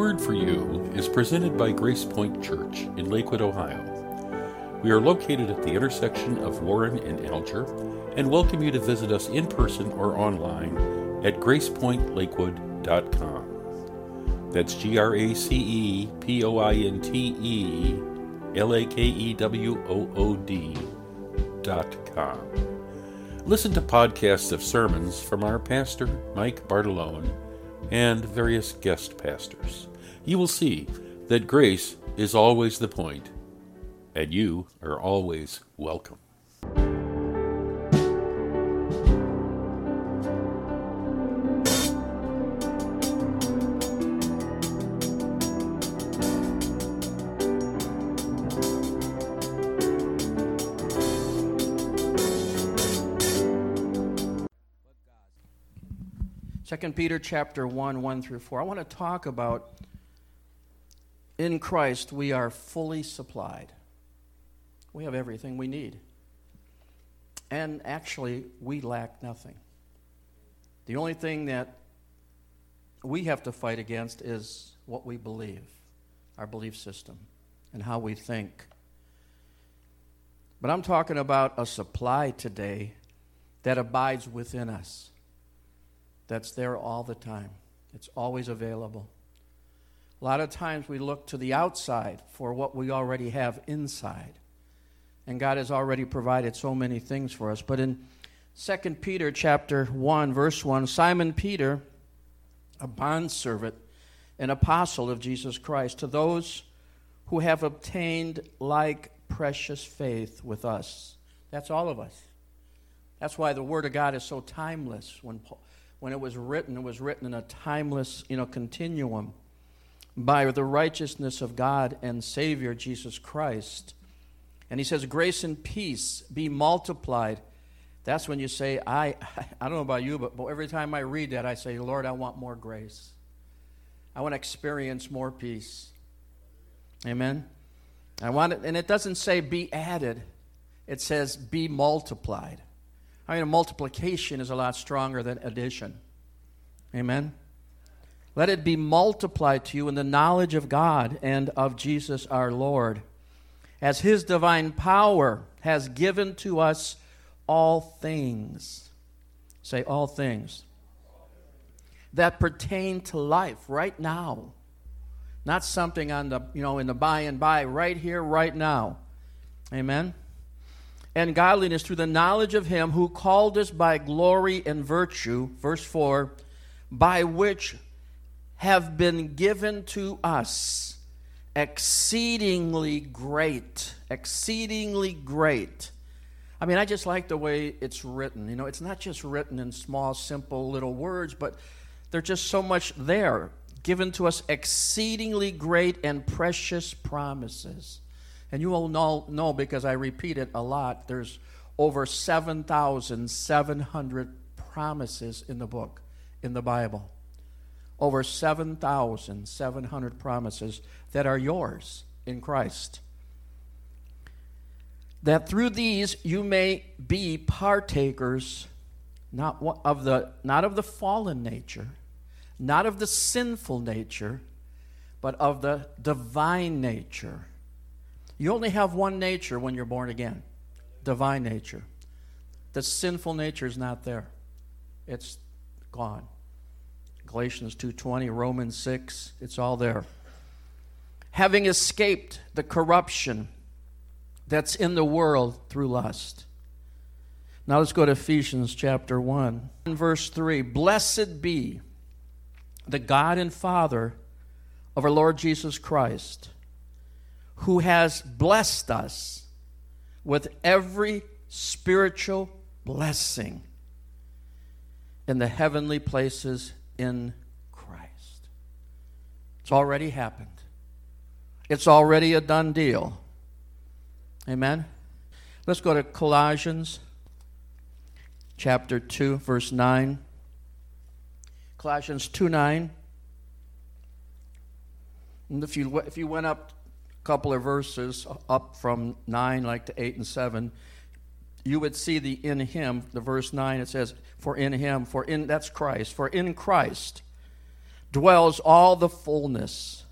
Word for You is presented by Grace Point Church in Lakewood, Ohio. We are located at the intersection of Warren and Alger and welcome you to visit us in person or online at gracepointlakewood.com. That's G R A C E P O I N T E L A K E W O O D dot com. Listen to podcasts of sermons from our pastor, Mike Bartolone, and various guest pastors. You will see that grace is always the point, and you are always welcome. Second Peter chapter 1, 1 through 4. I want to talk about in Christ we are fully supplied. We have everything we need. And actually, we lack nothing. The only thing that we have to fight against is what we believe, our belief system, and how we think. But I'm talking about a supply today that abides within us that's there all the time. It's always available. A lot of times we look to the outside for what we already have inside. And God has already provided so many things for us. But in 2 Peter chapter 1 verse 1, Simon Peter, a bondservant, an apostle of Jesus Christ, to those who have obtained like precious faith with us. That's all of us. That's why the word of God is so timeless when when it was written, it was written in a timeless, you know, continuum by the righteousness of God and Savior Jesus Christ. And he says, Grace and peace be multiplied. That's when you say, I, I don't know about you, but, every time I read that, I say, Lord, I want more grace. I want to experience more peace. Amen. I want it, and it doesn't say be added, it says be multiplied. I mean, multiplication is a lot stronger than addition. Amen? Let it be multiplied to you in the knowledge of God and of Jesus our Lord, as his divine power has given to us all things. Say, all things that pertain to life right now. Not something on the, you know, in the by and by, right here, right now. Amen and godliness through the knowledge of him who called us by glory and virtue, verse 4, by which have been given to us exceedingly great, exceedingly great. I mean, I just like the way it's written. You know, it's not just written in small, simple little words, but there's just so much there given to us exceedingly great and precious promises and you all know, know because I repeat it a lot, there's over 7,700 promises in the book, in the Bible. Over 7,700 promises that are yours in Christ. That through these you may be partakers not of the, not of the fallen nature, not of the sinful nature, but of the divine nature you only have one nature when you're born again divine nature. The sinful nature is not there, it's gone. Galatians 2:20, Romans 6, it's all there. Having escaped the corruption that's in the world through lust. Now let's go to Ephesians chapter 1. In verse 3, blessed be the God and Father of our Lord Jesus Christ who has blessed us with every spiritual blessing in the heavenly places in Christ. It's already happened, it's already a done deal. Amen. Let's go to Colossians chapter 2, verse 9. Colossians 2 9. And if you, if you went up a couple of verses up from 9, like to 8 and 7, you would see the in him, the verse 9, it says, For in him, for in, that's Christ, for in Christ dwells all the fullness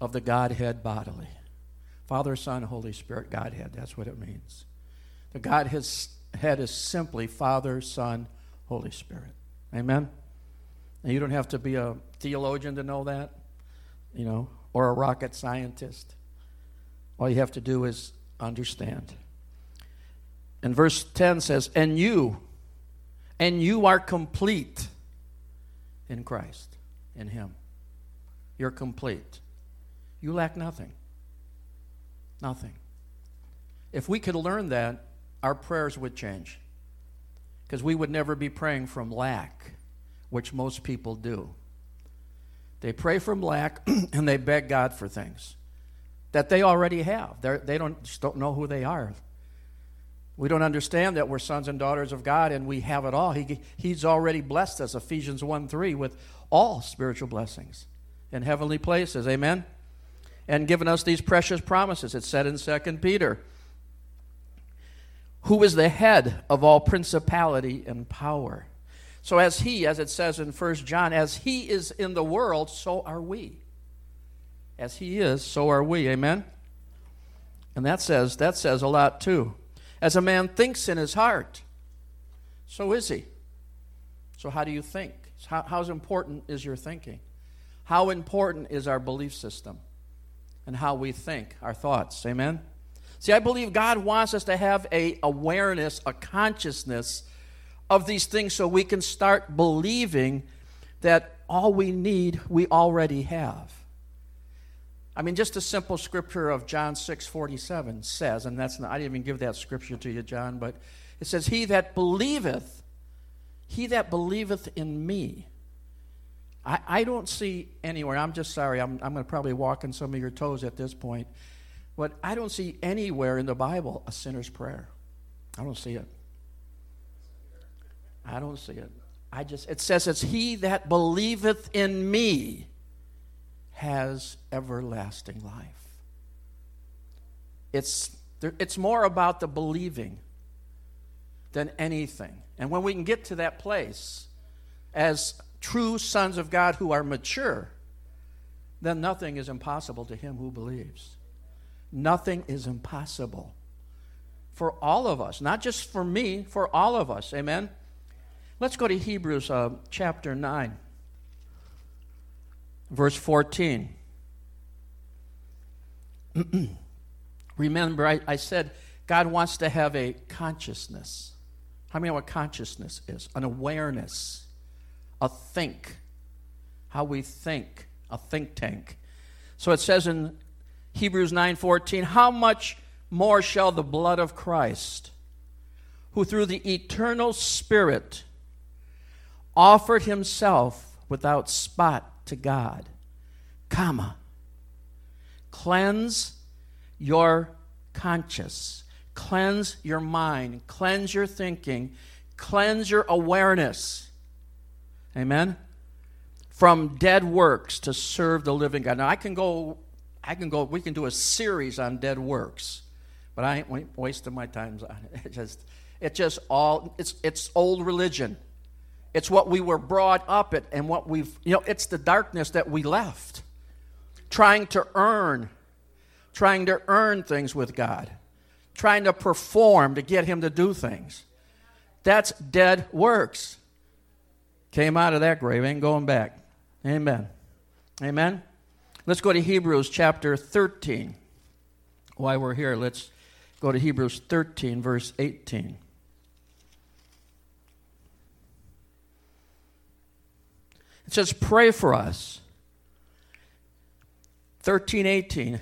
of the Godhead bodily. Father, Son, Holy Spirit, Godhead. That's what it means. The Godhead is simply Father, Son, Holy Spirit. Amen? And you don't have to be a theologian to know that, you know, or a rocket scientist. All you have to do is understand. And verse 10 says, And you, and you are complete in Christ, in Him. You're complete. You lack nothing. Nothing. If we could learn that, our prayers would change. Because we would never be praying from lack, which most people do. They pray from lack and they beg God for things that they already have. They're, they don't, just don't know who they are. We don't understand that we're sons and daughters of God and we have it all. He, he's already blessed us, Ephesians 1 3, with all spiritual blessings in heavenly places. Amen? And given us these precious promises. It's said in 2 Peter, who is the head of all principality and power. So, as he, as it says in 1 John, as he is in the world, so are we. As he is, so are we. Amen? And that says, that says a lot too. As a man thinks in his heart, so is he. So, how do you think? How, important is your thinking? How important is our belief system and how we think, our thoughts? Amen? See, I believe God wants us to have a awareness, a consciousness of these things so we can start believing that all we need we already have. I mean, just a simple scripture of John 6 47 says, and that's not, I didn't even give that scripture to you, John, but it says, He that believeth, he that believeth in me. I, I don't see anywhere, I'm just sorry, I'm, I'm going to probably walk on some of your toes at this point, but I don't see anywhere in the Bible a sinner's prayer. I don't see it. I don't see it. I just, it says, It's he that believeth in me has everlasting life. It's, it's more about the believing than anything. And when we can get to that place as true sons of God who are mature, then nothing is impossible to him who believes. Nothing is impossible for all of us, not just for me, for all of us. Amen? Let's go to Hebrews uh, chapter 9 verse 14. Remember, I, I, said God wants to have a consciousness. How many know what consciousness is? An awareness, a think, how we think, a think tank. So it says in Hebrews 9:14, "How much more shall the blood of Christ, who through the eternal Spirit offered himself without spot to God, comma, cleanse your conscience, cleanse your mind, cleanse your thinking, cleanse your awareness. Amen? From dead works to serve the living God. Now I can go, I can go, we can do a series on dead works, but I ain't wasting my time on it. It just, it just all, it's, it's old religion. It's what we were brought up at and what we've, you know, it's the darkness that we left. Trying to earn, trying to earn things with God, trying to perform to get Him to do things. That's dead works. Came out of that grave, ain't going back. Amen. Amen. Let's go to Hebrews chapter 13. While we're here, let's go to Hebrews 13, verse 18. It says, Pray for us. 13, 18.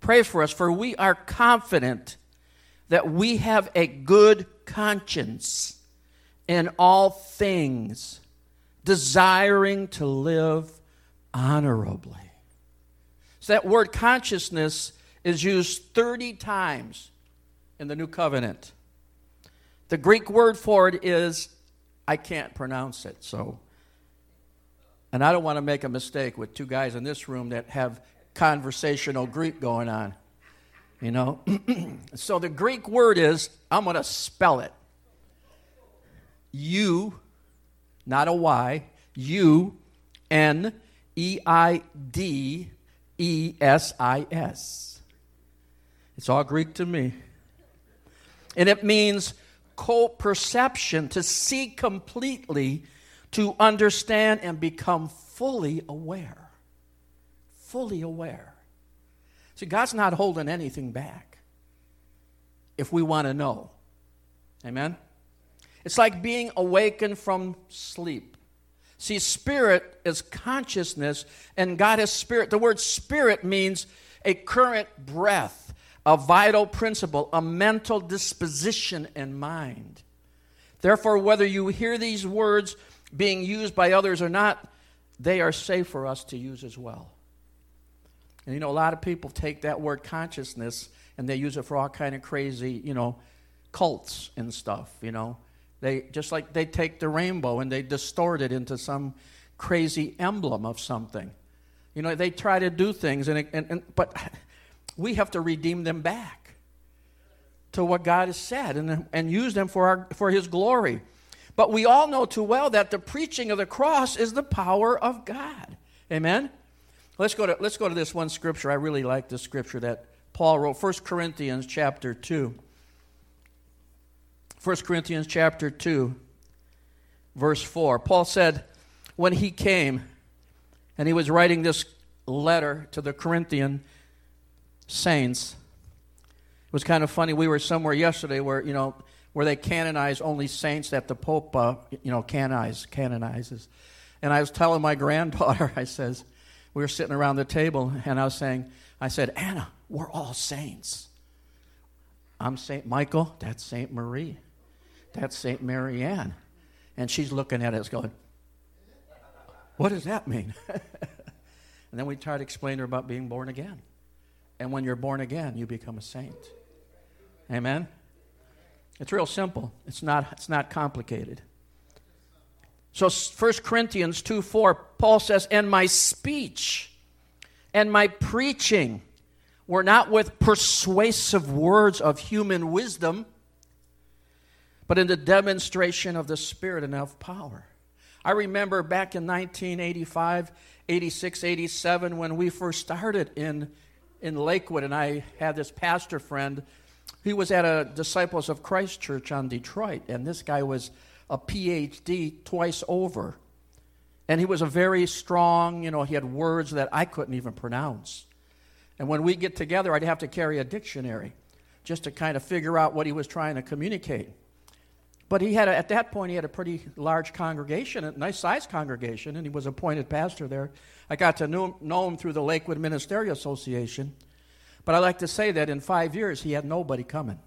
Pray for us, for we are confident that we have a good conscience in all things, desiring to live honorably. So that word consciousness is used 30 times in the New Covenant. The Greek word for it is, I can't pronounce it, so and I don't want to make a mistake with two guys in this room that have conversational Greek going on. You know? so the Greek word is, I'm going to spell it. U, not a Y, U, N E I D E S I S. It's all Greek to me. And it means co perception, to see completely, to understand and become fully aware. Fully aware. See, God's not holding anything back if we want to know. Amen? It's like being awakened from sleep. See, spirit is consciousness, and God is spirit. The word spirit means a current breath, a vital principle, a mental disposition and mind. Therefore, whether you hear these words being used by others or not, they are safe for us to use as well. And you know, a lot of people take that word consciousness and they use it for all kind of crazy, you know, cults and stuff, you know. They just like they take the rainbow and they distort it into some crazy emblem of something. You know, they try to do things and, and, and but we have to redeem them back to what God has said and, and use them for our for his glory. But we all know too well that the preaching of the cross is the power of God. Amen. Let's go to let's go to this one scripture. I really like this scripture that Paul wrote, 1 Corinthians chapter 2. 1 Corinthians chapter 2, verse 4. Paul said, when he came and he was writing this letter to the Corinthian saints, it was kind of funny. We were somewhere yesterday where, you know, where they canonize only saints that the Pope, uh, you know, canonize, canonizes. And I was telling my granddaughter, I says, we were sitting around the table, and I was saying, I said, Anna, we're all saints. I'm St. Michael, that's St. Marie, that's St. Mary Ann. And she's looking at us going, What does that mean? and then we try to explain to her about being born again. And when you're born again, you become a saint. Amen? It's real simple. It's not, it's not complicated. So 1 Corinthians 2 4, Paul says, And my speech and my preaching were not with persuasive words of human wisdom, but in the demonstration of the Spirit and of power. I remember back in 1985, 86, 87, when we first started in, in Lakewood, and I had this pastor friend. He was at a Disciples of Christ church on Detroit, and this guy was a PhD twice over. And he was a very strong, you know, he had words that I couldn't even pronounce. And when we get together, I'd have to carry a dictionary just to kind of figure out what he was trying to communicate. But he had, a, at that point, he had a pretty large congregation, a nice sized congregation, and he was appointed pastor there. I got to know, know him through the Lakewood Ministerial Association. But I like to say that in five years, he had nobody coming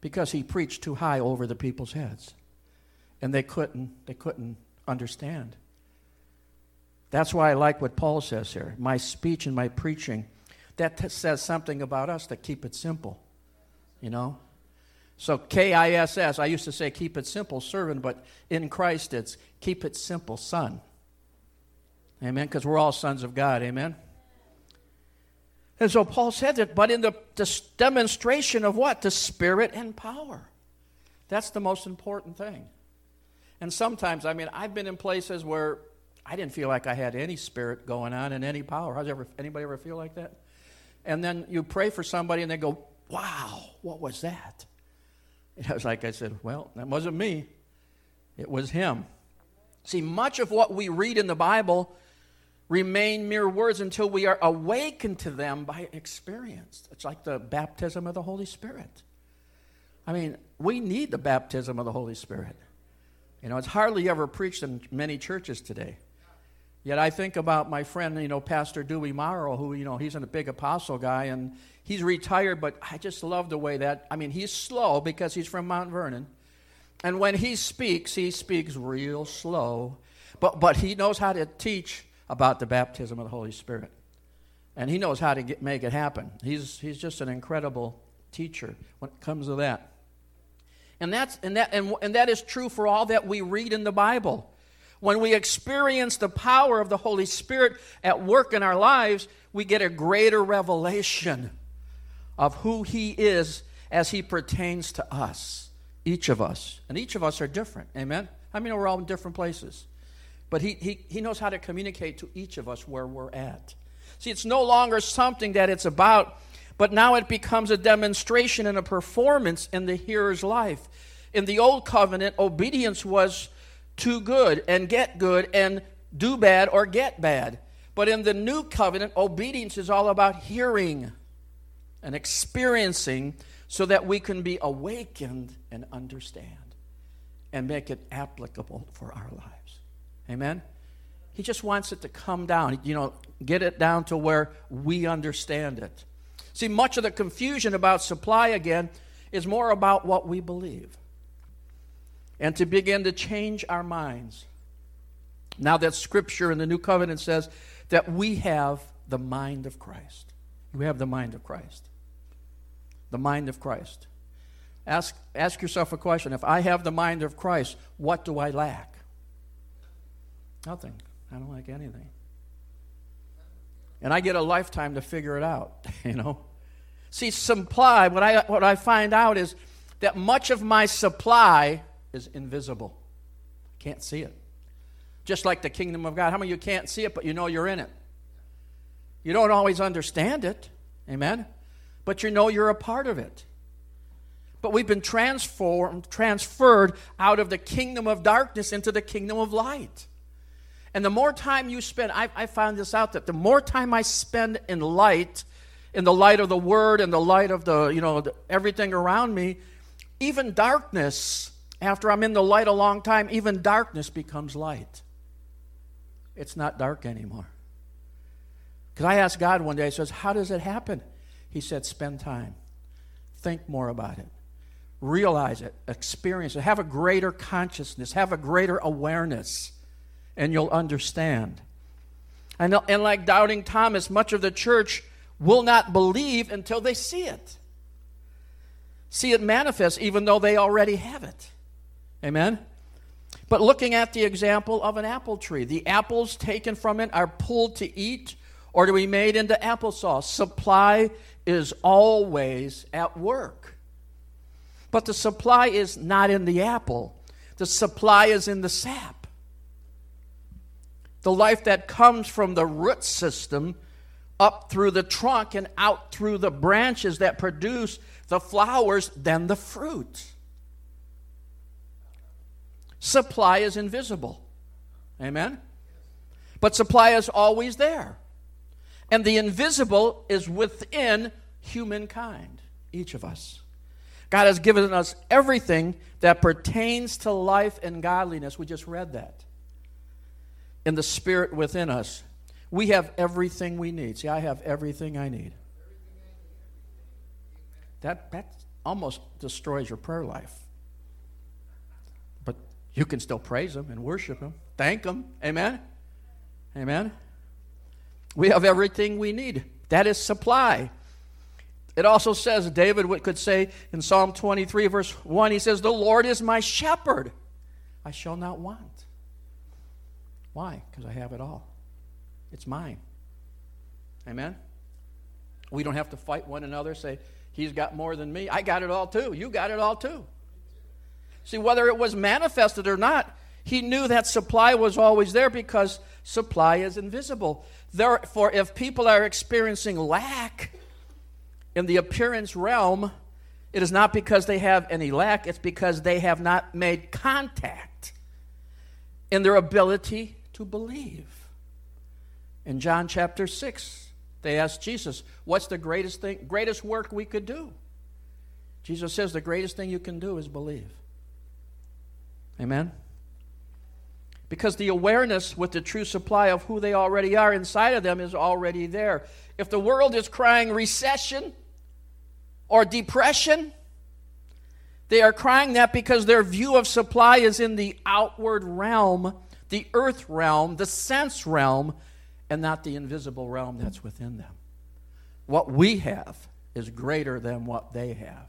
because he preached too high over the people's heads. And they couldn't, they couldn't understand. That's why I like what Paul says here. My speech and my preaching, that t- says something about us to keep it simple. You know? So K I S S, I used to say keep it simple, servant, but in Christ it's keep it simple, son. Amen? Because we're all sons of God. Amen? And so Paul said that, but in the, demonstration of what? The Spirit and power. That's the most important thing. And sometimes, I mean, I've been in places where I didn't feel like I had any spirit going on and any power. Has ever anybody ever feel like that? And then you pray for somebody and they go, "Wow, what was that?" And I was like, I said, "Well, that wasn't me. It was him." See, much of what we read in the Bible remain mere words until we are awakened to them by experience. It's like the baptism of the Holy Spirit. I mean, we need the baptism of the Holy Spirit. You know, it's hardly ever preached in many churches today. Yet I think about my friend, you know, Pastor Dewey Morrow, who, you know, he's a big apostle guy, and he's retired, but I just love the way that, I mean, he's slow because he's from Mount Vernon. And when he speaks, he speaks real slow, but, but he knows how to teach about the baptism of the Holy Spirit. And he knows how to get, make it happen. He's, he's just an incredible teacher when it comes to that. And, that's, and, that, and, and that is true for all that we read in the Bible. When we experience the power of the Holy Spirit at work in our lives, we get a greater revelation of who He is as He pertains to us, each of us. And each of us are different. Amen? I mean, we're all in different places. But he, he, he knows how to communicate to each of us where we're at. See, it's no longer something that it's about, but now it becomes a demonstration and a performance in the hearer's life. In the old covenant, obedience was to good and get good and do bad or get bad. But in the new covenant, obedience is all about hearing and experiencing so that we can be awakened and understand and make it applicable for our lives. Amen? He just wants it to come down, you know, get it down to where we understand it. See, much of the confusion about supply again is more about what we believe and to begin to change our minds. Now that scripture in the new covenant says that we have the mind of Christ. We have the mind of Christ. The mind of Christ. Ask, ask yourself a question. If I have the mind of Christ, what do I lack? Nothing. I don't like anything. And I get a lifetime to figure it out, you know. See, supply, what I, what I find out is that much of my supply is invisible. Can't see it. Just like the kingdom of God. How many of you can't see it, but you know you're in it? You don't always understand it. Amen? But you know you're a part of it. But we've been transformed, transferred out of the kingdom of darkness into the kingdom of light. And the more time you spend, I, I found this out that the more time I spend in light, in the light of the word and the light of the, you know, the, everything around me, even darkness, after I'm in the light a long time, even darkness becomes light. It's not dark anymore. Because I asked God one day, I says, How does it happen? He said, Spend time. Think more about it. Realize it. Experience it. Have a greater consciousness. Have a greater awareness and you'll understand. And, and like doubting Thomas, much of the church will not believe until they see it. See it manifest, even though they already have it. Amen? But looking at the example of an apple tree, the apples taken from it are pulled to eat or to be made into applesauce. Supply is always at work. But the supply is not in the apple, the supply is in the sap the life that comes from the root system up through the trunk and out through the branches that produce the flowers, then the fruit. Supply is invisible. Amen? But supply is always there. And the invisible is within humankind, each of us. God has given us everything that pertains to life and godliness. We just read that in the Spirit within us, we have everything we need. See, I have everything I need. That, that almost destroys your prayer life. But you can still praise Him and worship Him, thank Him. Amen? Amen? We have everything we need. That is supply. It also says, David could say in Psalm 23, verse 1, he says, The Lord is my shepherd. I shall not want. Why? Because I have it all. It's mine. Amen? We don't have to fight one another, say, he's got more than me. I got it all too. You got it all too. See, whether it was manifested or not, he knew that supply was always there because supply is invisible. Therefore, if people are experiencing lack in the appearance realm, it is not because they have any lack, it's because they have not made contact in their ability to believe. In John chapter 6, they asked Jesus, What's the greatest thing, greatest work we could do? Jesus says the greatest thing you can do is believe. Amen? Because the awareness with the true supply of who they already are inside of them is already there. If the world is crying recession or depression, they are crying that because their view of supply is in the outward realm the earth realm, the sense realm, and not the invisible realm that's within them. What we have is greater than what they have.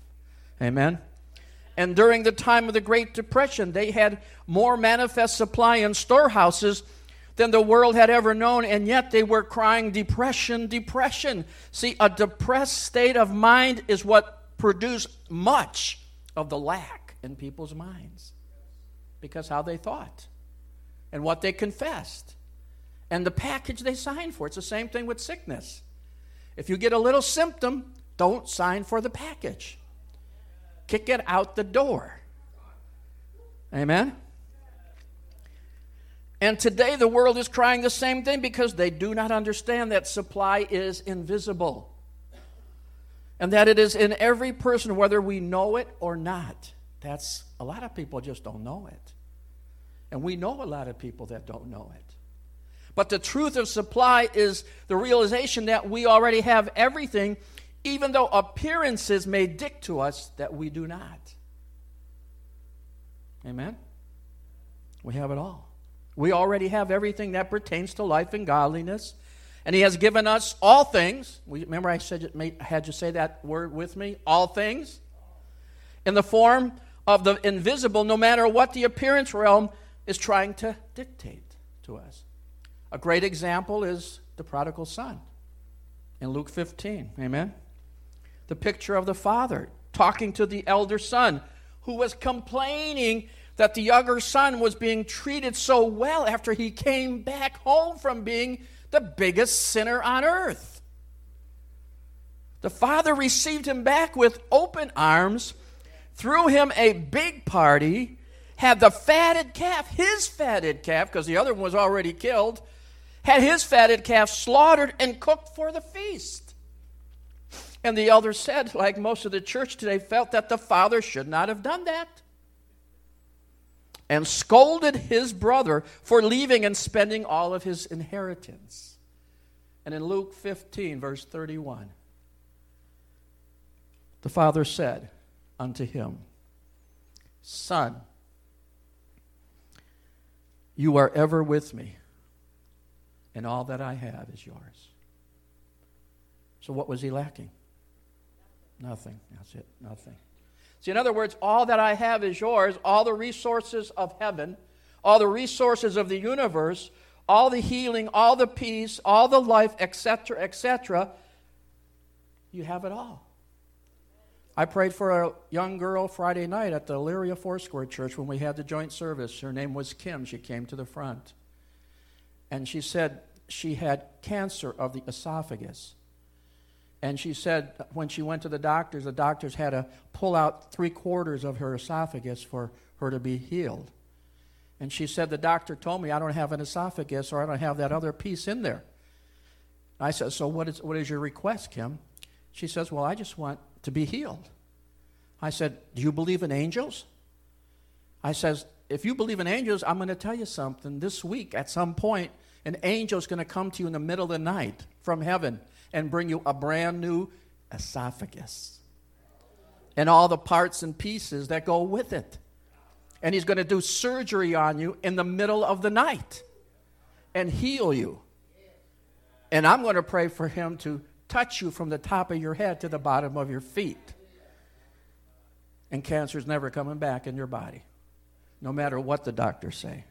Amen? And during the time of the Great Depression, they had more manifest supply in storehouses than the world had ever known, and yet they were crying depression, depression. See, a depressed state of mind is what produced much of the lack in people's minds because how they thought. And what they confessed and the package they signed for. It's the same thing with sickness. If you get a little symptom, don't sign for the package. Kick it out the door. Amen? And today the world is crying the same thing because they do not understand that supply is invisible. And that it is in every person, whether we know it or not. That's a lot of people just don't know it. And we know a lot of people that don't know it. But the truth of supply is the realization that we already have everything, even though appearances may dictate to us that we do not. Amen? We have it all. We already have everything that pertains to life and godliness. And He has given us all things. Remember, I said, had you say that word with me? All things. In the form of the invisible, no matter what the appearance realm is trying to dictate to us. A great example is the prodigal son in Luke 15. Amen? The picture of the father talking to the elder son who was complaining that the younger son was being treated so well after he came back home from being the biggest sinner on earth. The father received him back with open arms, threw him a big party, had the fatted calf, his fatted calf, because the other one was already killed, had his fatted calf slaughtered and cooked for the feast. And the elder said, like most of the church today, felt that the father should not have done that. And scolded his brother for leaving and spending all of his inheritance. And in Luke 15, verse 31, the father said unto him, Son, you are ever with me and all that I have is yours. So, what was he lacking? Nothing. That's it. Nothing. See, in other words, all that I have is yours. All the resources of heaven, all the resources of the universe, all the healing, all the peace, all the life, etc., etc. You have it all. I prayed for a young girl Friday night at the Elyria Foursquare Church when we had the joint service. Her name was Kim. She came to the front. And she said, she had cancer of the esophagus. And she said when she went to the doctors, the doctors had to pull out three quarters of her esophagus for her to be healed. And she said, The doctor told me I don't have an esophagus or I don't have that other piece in there. I said, So what is, what is your request, Kim? She says, Well, I just want to be healed. I said, Do you believe in angels? I says, If you believe in angels, I'm going to tell you something. This week, at some point, an angel is going to come to you in the middle of the night from heaven and bring you a brand new esophagus and all the parts and pieces that go with it. And he's going to do surgery on you in the middle of the night and heal you. And I'm going to pray for him to touch you from the top of your head to the bottom of your feet. And cancer is never coming back in your body, no matter what the doctors say.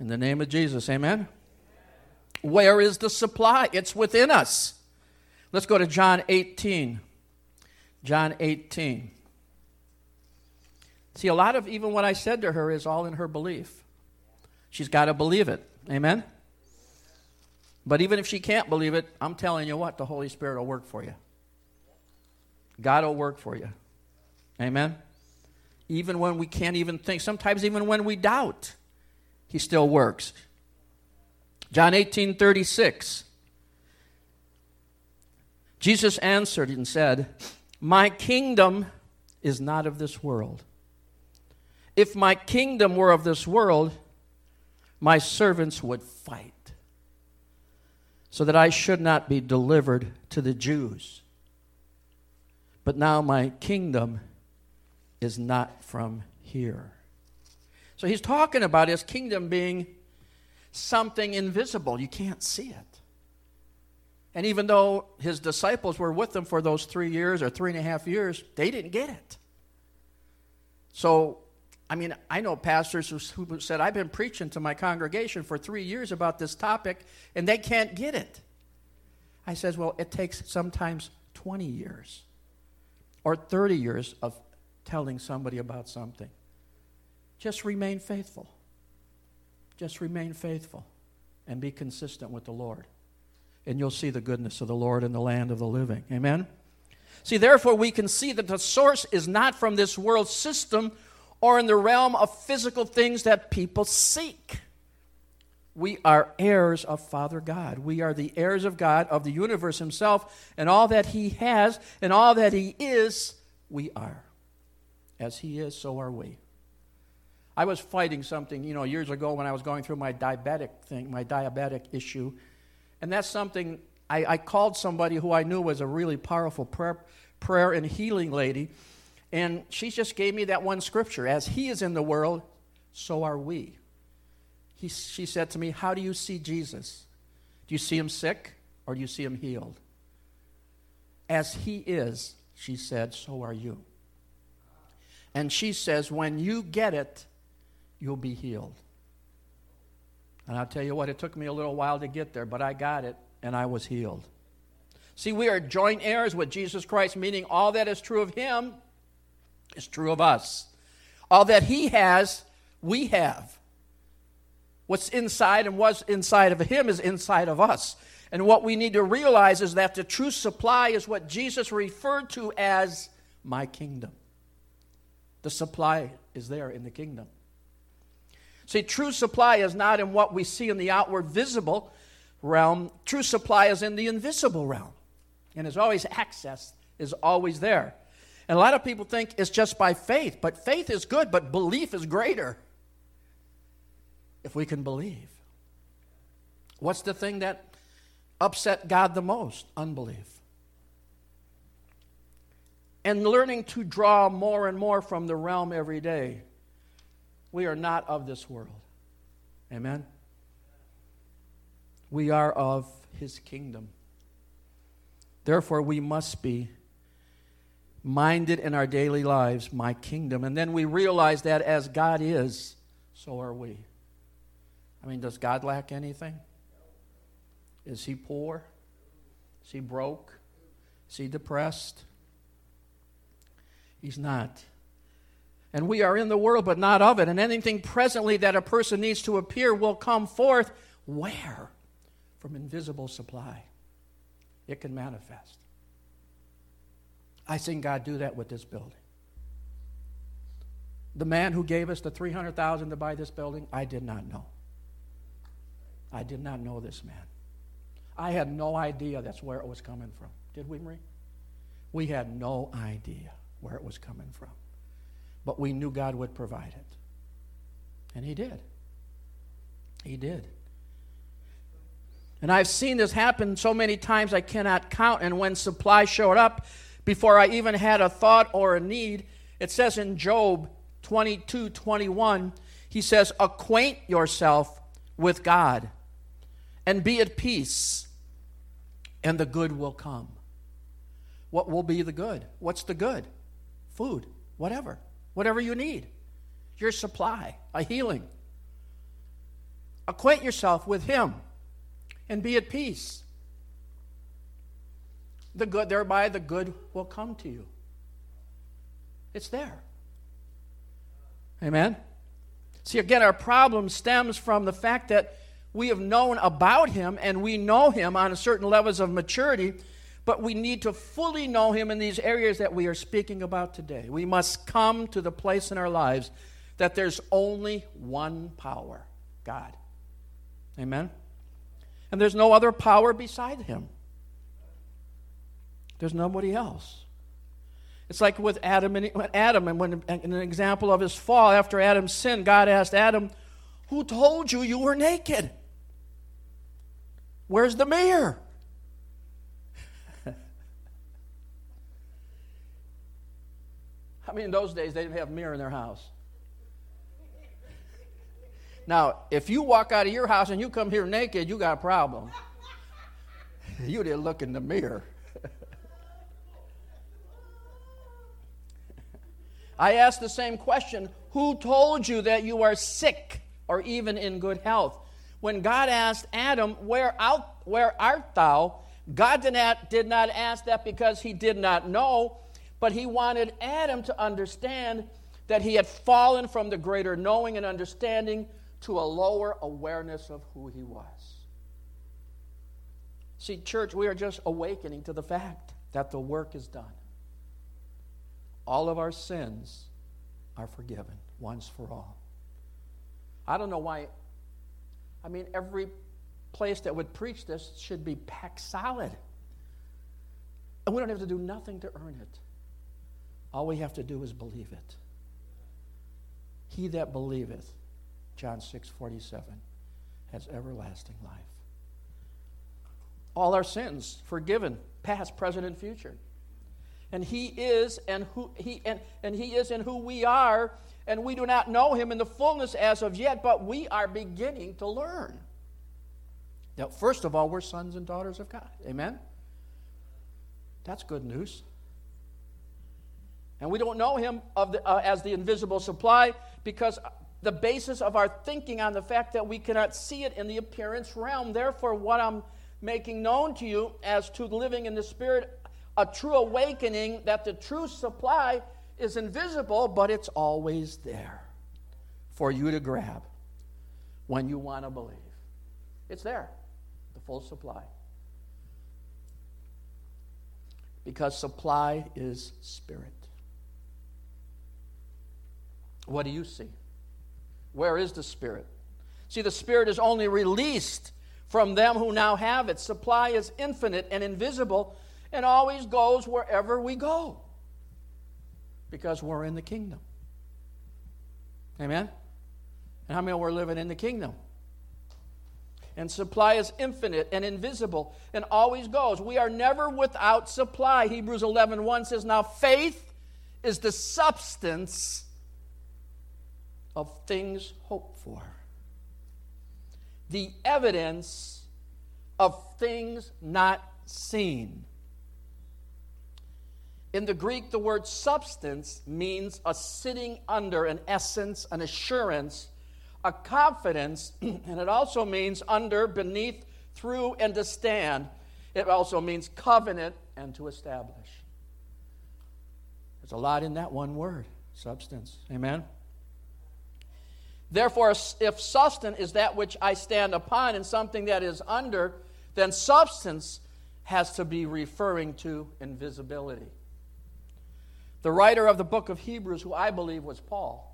In the name of Jesus, amen? Where is the supply? It's within us. Let's go to John 18. John 18. See, a lot of even what I said to her is all in her belief. She's got to believe it. Amen? But even if she can't believe it, I'm telling you what, the Holy Spirit will work for you. God will work for you. Amen? Even when we can't even think, sometimes even when we doubt he still works. John 18 36. Jesus answered and said, My kingdom is not of this world. If my kingdom were of this world, my servants would fight, so that I should not be delivered to the Jews. But now my kingdom is not from here. So he's talking about his kingdom being something invisible. You can't see it. And even though his disciples were with him for those three years or three and a half years, they didn't get it. So, I mean, I know pastors who, said, I've been preaching to my congregation for three years about this topic, and they can't get it. I says, well, it takes sometimes 20 years or 30 years of telling somebody about something. Just remain faithful. Just remain faithful and be consistent with the Lord. And you'll see the goodness of the Lord in the land of the living. Amen? See, therefore, we can see that the source is not from this world system or in the realm of physical things that people seek. We are heirs of Father God. We are the heirs of God, of the universe Himself, and all that He has and all that He is, we are. As He is, so are we. I was fighting something, you know, years ago when I was going through my diabetic thing, my diabetic issue. And that's something I, I called somebody who I knew was a really powerful prayer, prayer and healing lady. And she just gave me that one scripture As He is in the world, so are we. He, she said to me, How do you see Jesus? Do you see him sick or do you see him healed? As he is, she said, so are you. And she says, When you get it, you'll be healed. And I'll tell you what, it took me a little while to get there, but I got it and I was healed. See, we are joint heirs with Jesus Christ, meaning all that is true of him is true of us. All that he has, we have. What's inside and what's inside of him is inside of us. And what we need to realize is that the true supply is what Jesus referred to as my kingdom. The supply is there in the kingdom. See, true supply is not in what we see in the outward visible realm. True supply is in the invisible realm. And as always, access is always there. And a lot of people think it's just by faith, but faith is good, but belief is greater. If we can believe. What's the thing that upset God the most? Unbelief. And learning to draw more and more from the realm every day we are not of this world. Amen? We are of his kingdom. Therefore, we must be minded in our daily lives, my kingdom. And then we realize that as God is, so are we. I mean, does God lack anything? Is he poor? Is he broke? Is he depressed? He's not. And we are in the world, but not of it. And anything presently that a person needs to appear will come forth where? From invisible supply. It can manifest. I seen God do that with this building. The man who gave us the 300,000 to buy this building, I did not know. I did not know this man. I had no idea that's where it was coming from. Did we, Marie? We had no idea where it was coming from but we knew God would provide it. And He did. He did. And I've seen this happen so many times I cannot count. And when supply showed up, before I even had a thought or a need, it says in Job 22 21, he says, Acquaint yourself with God and be at peace, and the good will come. What will be the good? What's the good? Food, whatever whatever you need, your supply, a healing. Acquaint yourself with Him and be at peace. The good, thereby the good will come to you. It's there. Amen. See, again, our problem stems from the fact that we have known about Him and we know Him on certain levels of maturity but we need to fully know Him in these areas that we are speaking about today. We must come to the place in our lives that there's only one power God. Amen? And there's no other power beside Him, there's nobody else. It's like with Adam and Adam, and when an example of his fall after Adam's sin, God asked Adam, "Who told you you were naked? Where's the mirror?" I mean, in those days, they didn't have a mirror in their house. Now, if you walk out of your house and you come here naked, you got a problem. You didn't look in the mirror. I asked the same question Who told you that you are sick or even in good health? When God asked Adam, Where, out, where art thou? God did not, did not ask that because he did not know but he wanted Adam to understand that he had fallen from the greater knowing and understanding to a lower awareness of who he was. See, church, we are just awakening to the fact that the work is done. All of our sins are forgiven once for all. I don't know why. I mean, every place that would preach this should be packed solid. And we don't have to do nothing to earn it. All we have to do is believe it. He that believeth, John 6 47, has everlasting life. All our sins forgiven, past, present, and future. And he is and who he and, and he is in who we are, and we do not know him in the fullness as of yet, but we are beginning to learn. Now, first of all, we're sons and daughters of God. Amen? That's good news. And we don't know him of the, uh, as the invisible supply because the basis of our thinking on the fact that we cannot see it in the appearance realm. Therefore, what I'm making known to you as to living in the Spirit, a true awakening that the true supply is invisible, but it's always there for you to grab when you want to believe. It's there the full supply. Because supply is spirit. What do you see? Where is the spirit? See, the spirit is only released from them who now have it. Supply is infinite and invisible and always goes wherever we go because we're in the kingdom. Amen? And how many we're living in the kingdom? and supply is infinite and invisible and always goes. We are never without supply. Hebrews 11 1 says, Now faith is the substance of things hoped for, the evidence of things not seen. In the Greek, the word substance means a sitting under, an essence, an assurance a confidence, and it also means under, beneath, through, and to stand. It also means covenant and to establish. There's a lot in that one word, substance. Amen? Therefore, if substance is that which I stand upon and something that is under, then substance has to be referring to invisibility. The writer of the book of Hebrews, who I believe was Paul,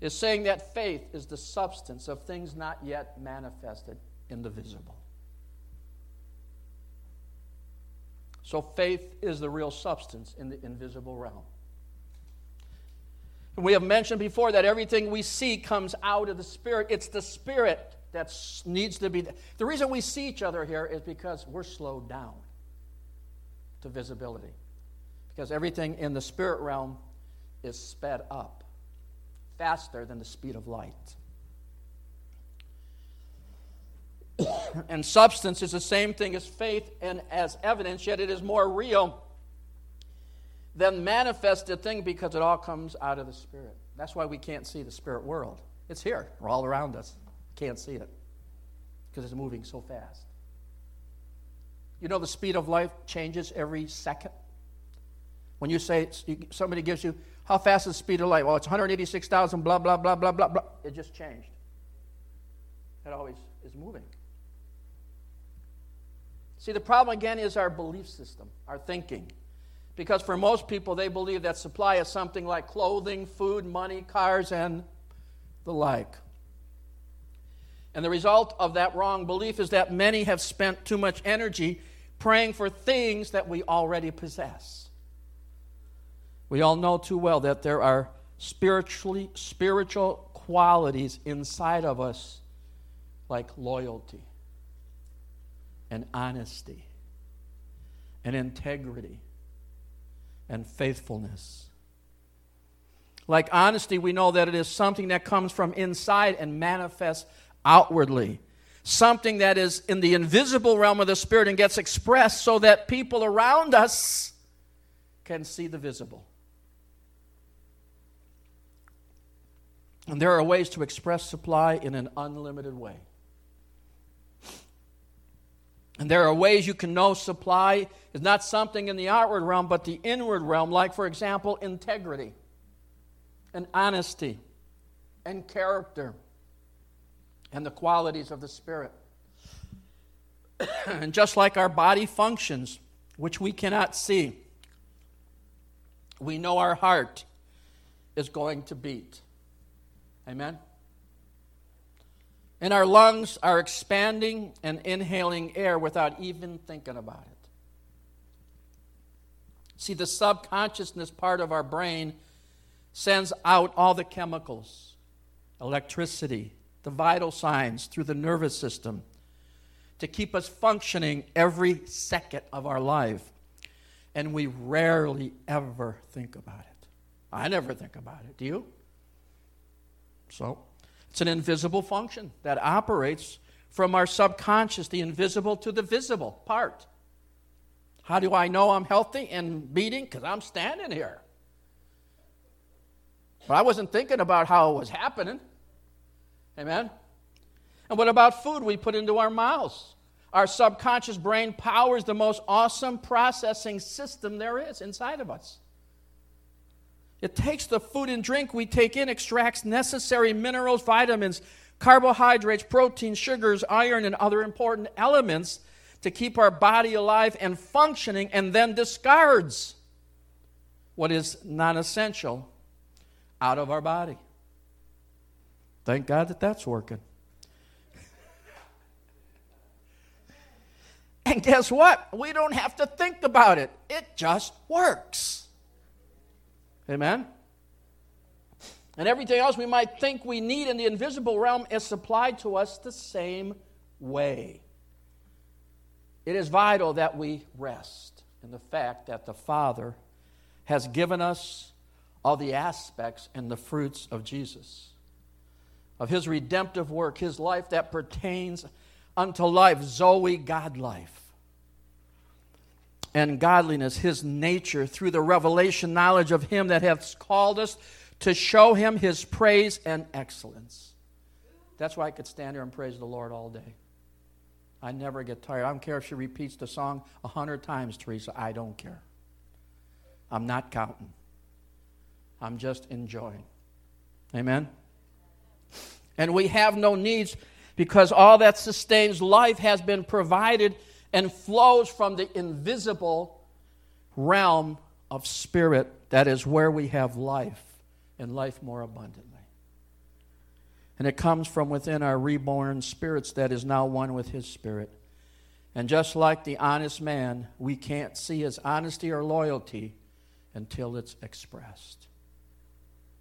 is saying that faith is the substance of things not yet manifested in the visible. So faith is the real substance in the invisible realm. And we have mentioned before that everything we see comes out of the Spirit. It's the Spirit that needs to be. The reason we see each other here is because we're slowed down to visibility. Because everything in the spirit realm is sped up faster than the speed of light. and substance is the same thing as faith and as evidence, yet it is more real than manifested thing because it all comes out of the Spirit. That's why we can't see the spirit world. It's here, we're all around us. Can't see it because it's moving so fast. You know, the speed of light changes every second. When you say somebody gives you how fast is the speed of light? Well, it's 186,000, blah, blah, blah, blah, blah, blah. It just changed. It always is moving. See, the problem again is our belief system, our thinking. Because for most people, they believe that supply is something like clothing, food, money, cars, and the like. And the result of that wrong belief is that many have spent too much energy praying for things that we already possess. We all know too well that there are spiritually spiritual qualities inside of us like loyalty and honesty and integrity and faithfulness. Like honesty, we know that it is something that comes from inside and manifests outwardly. Something that is in the invisible realm of the Spirit and gets expressed so that people around us can see the visible. And there are ways to express supply in an unlimited way. And there are ways you can know supply is not something in the outward realm, but the inward realm, like, for example, integrity and honesty and character and the qualities of the Spirit. and just like our body functions, which we cannot see, we know our heart is going to beat. Amen? And our lungs are expanding and inhaling air without even thinking about it. See, the subconsciousness part of our brain sends out all the chemicals, electricity, the vital signs through the nervous system to keep us functioning every second of our life. And we rarely ever think about it. I never think about it. Do you? So, it's an invisible function that operates from our subconscious, the invisible to the visible part. How do I know I'm healthy and beating? Because I'm standing here. But I wasn't thinking about how it was happening. Amen? And what about food we put into our mouths? Our subconscious brain powers the most awesome processing system there is inside of us. It takes the food and drink we take in, extracts necessary minerals, vitamins, carbohydrates, protein, sugars, iron, and other important elements to keep our body alive and functioning, and then discards what is non essential out of our body. Thank God that that's working. and guess what? We don't have to think about it, it just works. Amen? And everything else we might think we need in the invisible realm is supplied to us the same way. It is vital that we rest in the fact that the Father has given us all the aspects and the fruits of Jesus, of his redemptive work, his life that pertains unto life, Zoe, God life, and godliness, his nature, through the revelation knowledge of him that hath called us to show him his praise and excellence. That's why I could stand here and praise the Lord all day. I never get tired. I don't care if she repeats the song a hundred times, Teresa. I don't care. I'm not counting. I'm just enjoying. Amen? And we have no needs because all that sustains life has been provided and flows from the invisible realm of spirit that is where we have life and life more abundantly. And it comes from within our reborn spirits that is now one with His Spirit. And just like the honest man, we can't see his honesty or loyalty until it's expressed.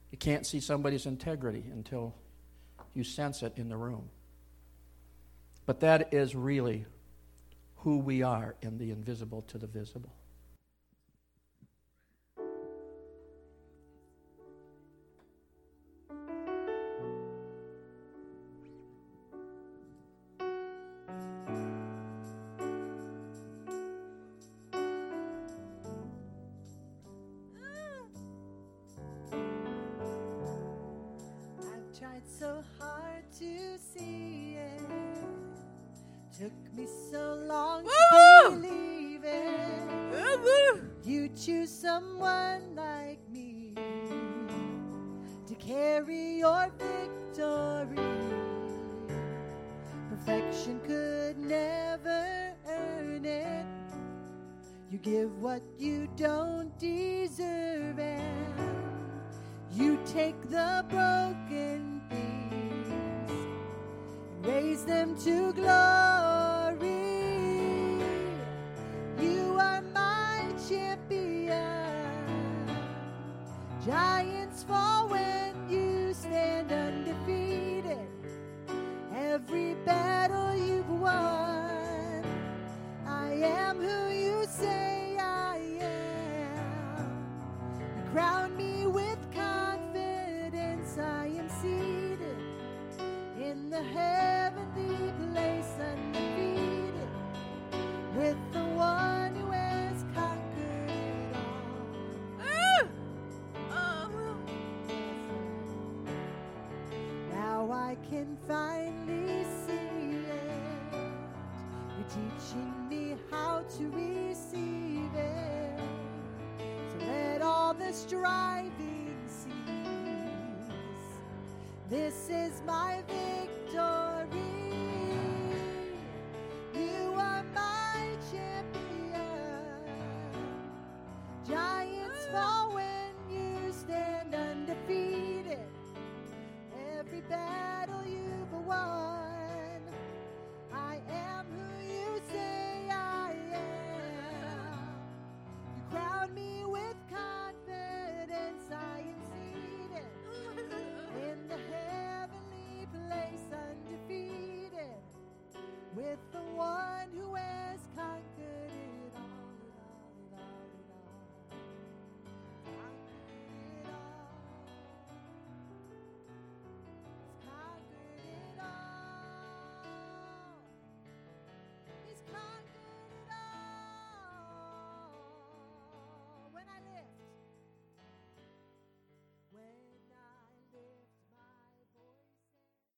You can't see somebody's integrity until you sense it in the room. But that is really who we are in the invisible to the visible. Took me so long Woo! to believe it. Woo! You choose someone like me to carry your victory. Perfection could never earn it. You give what you don't deserve, and you take the broken things and raise them to glory. giant. I can finally see it. You're teaching me how to receive it. So let all the striving cease. This is my victory.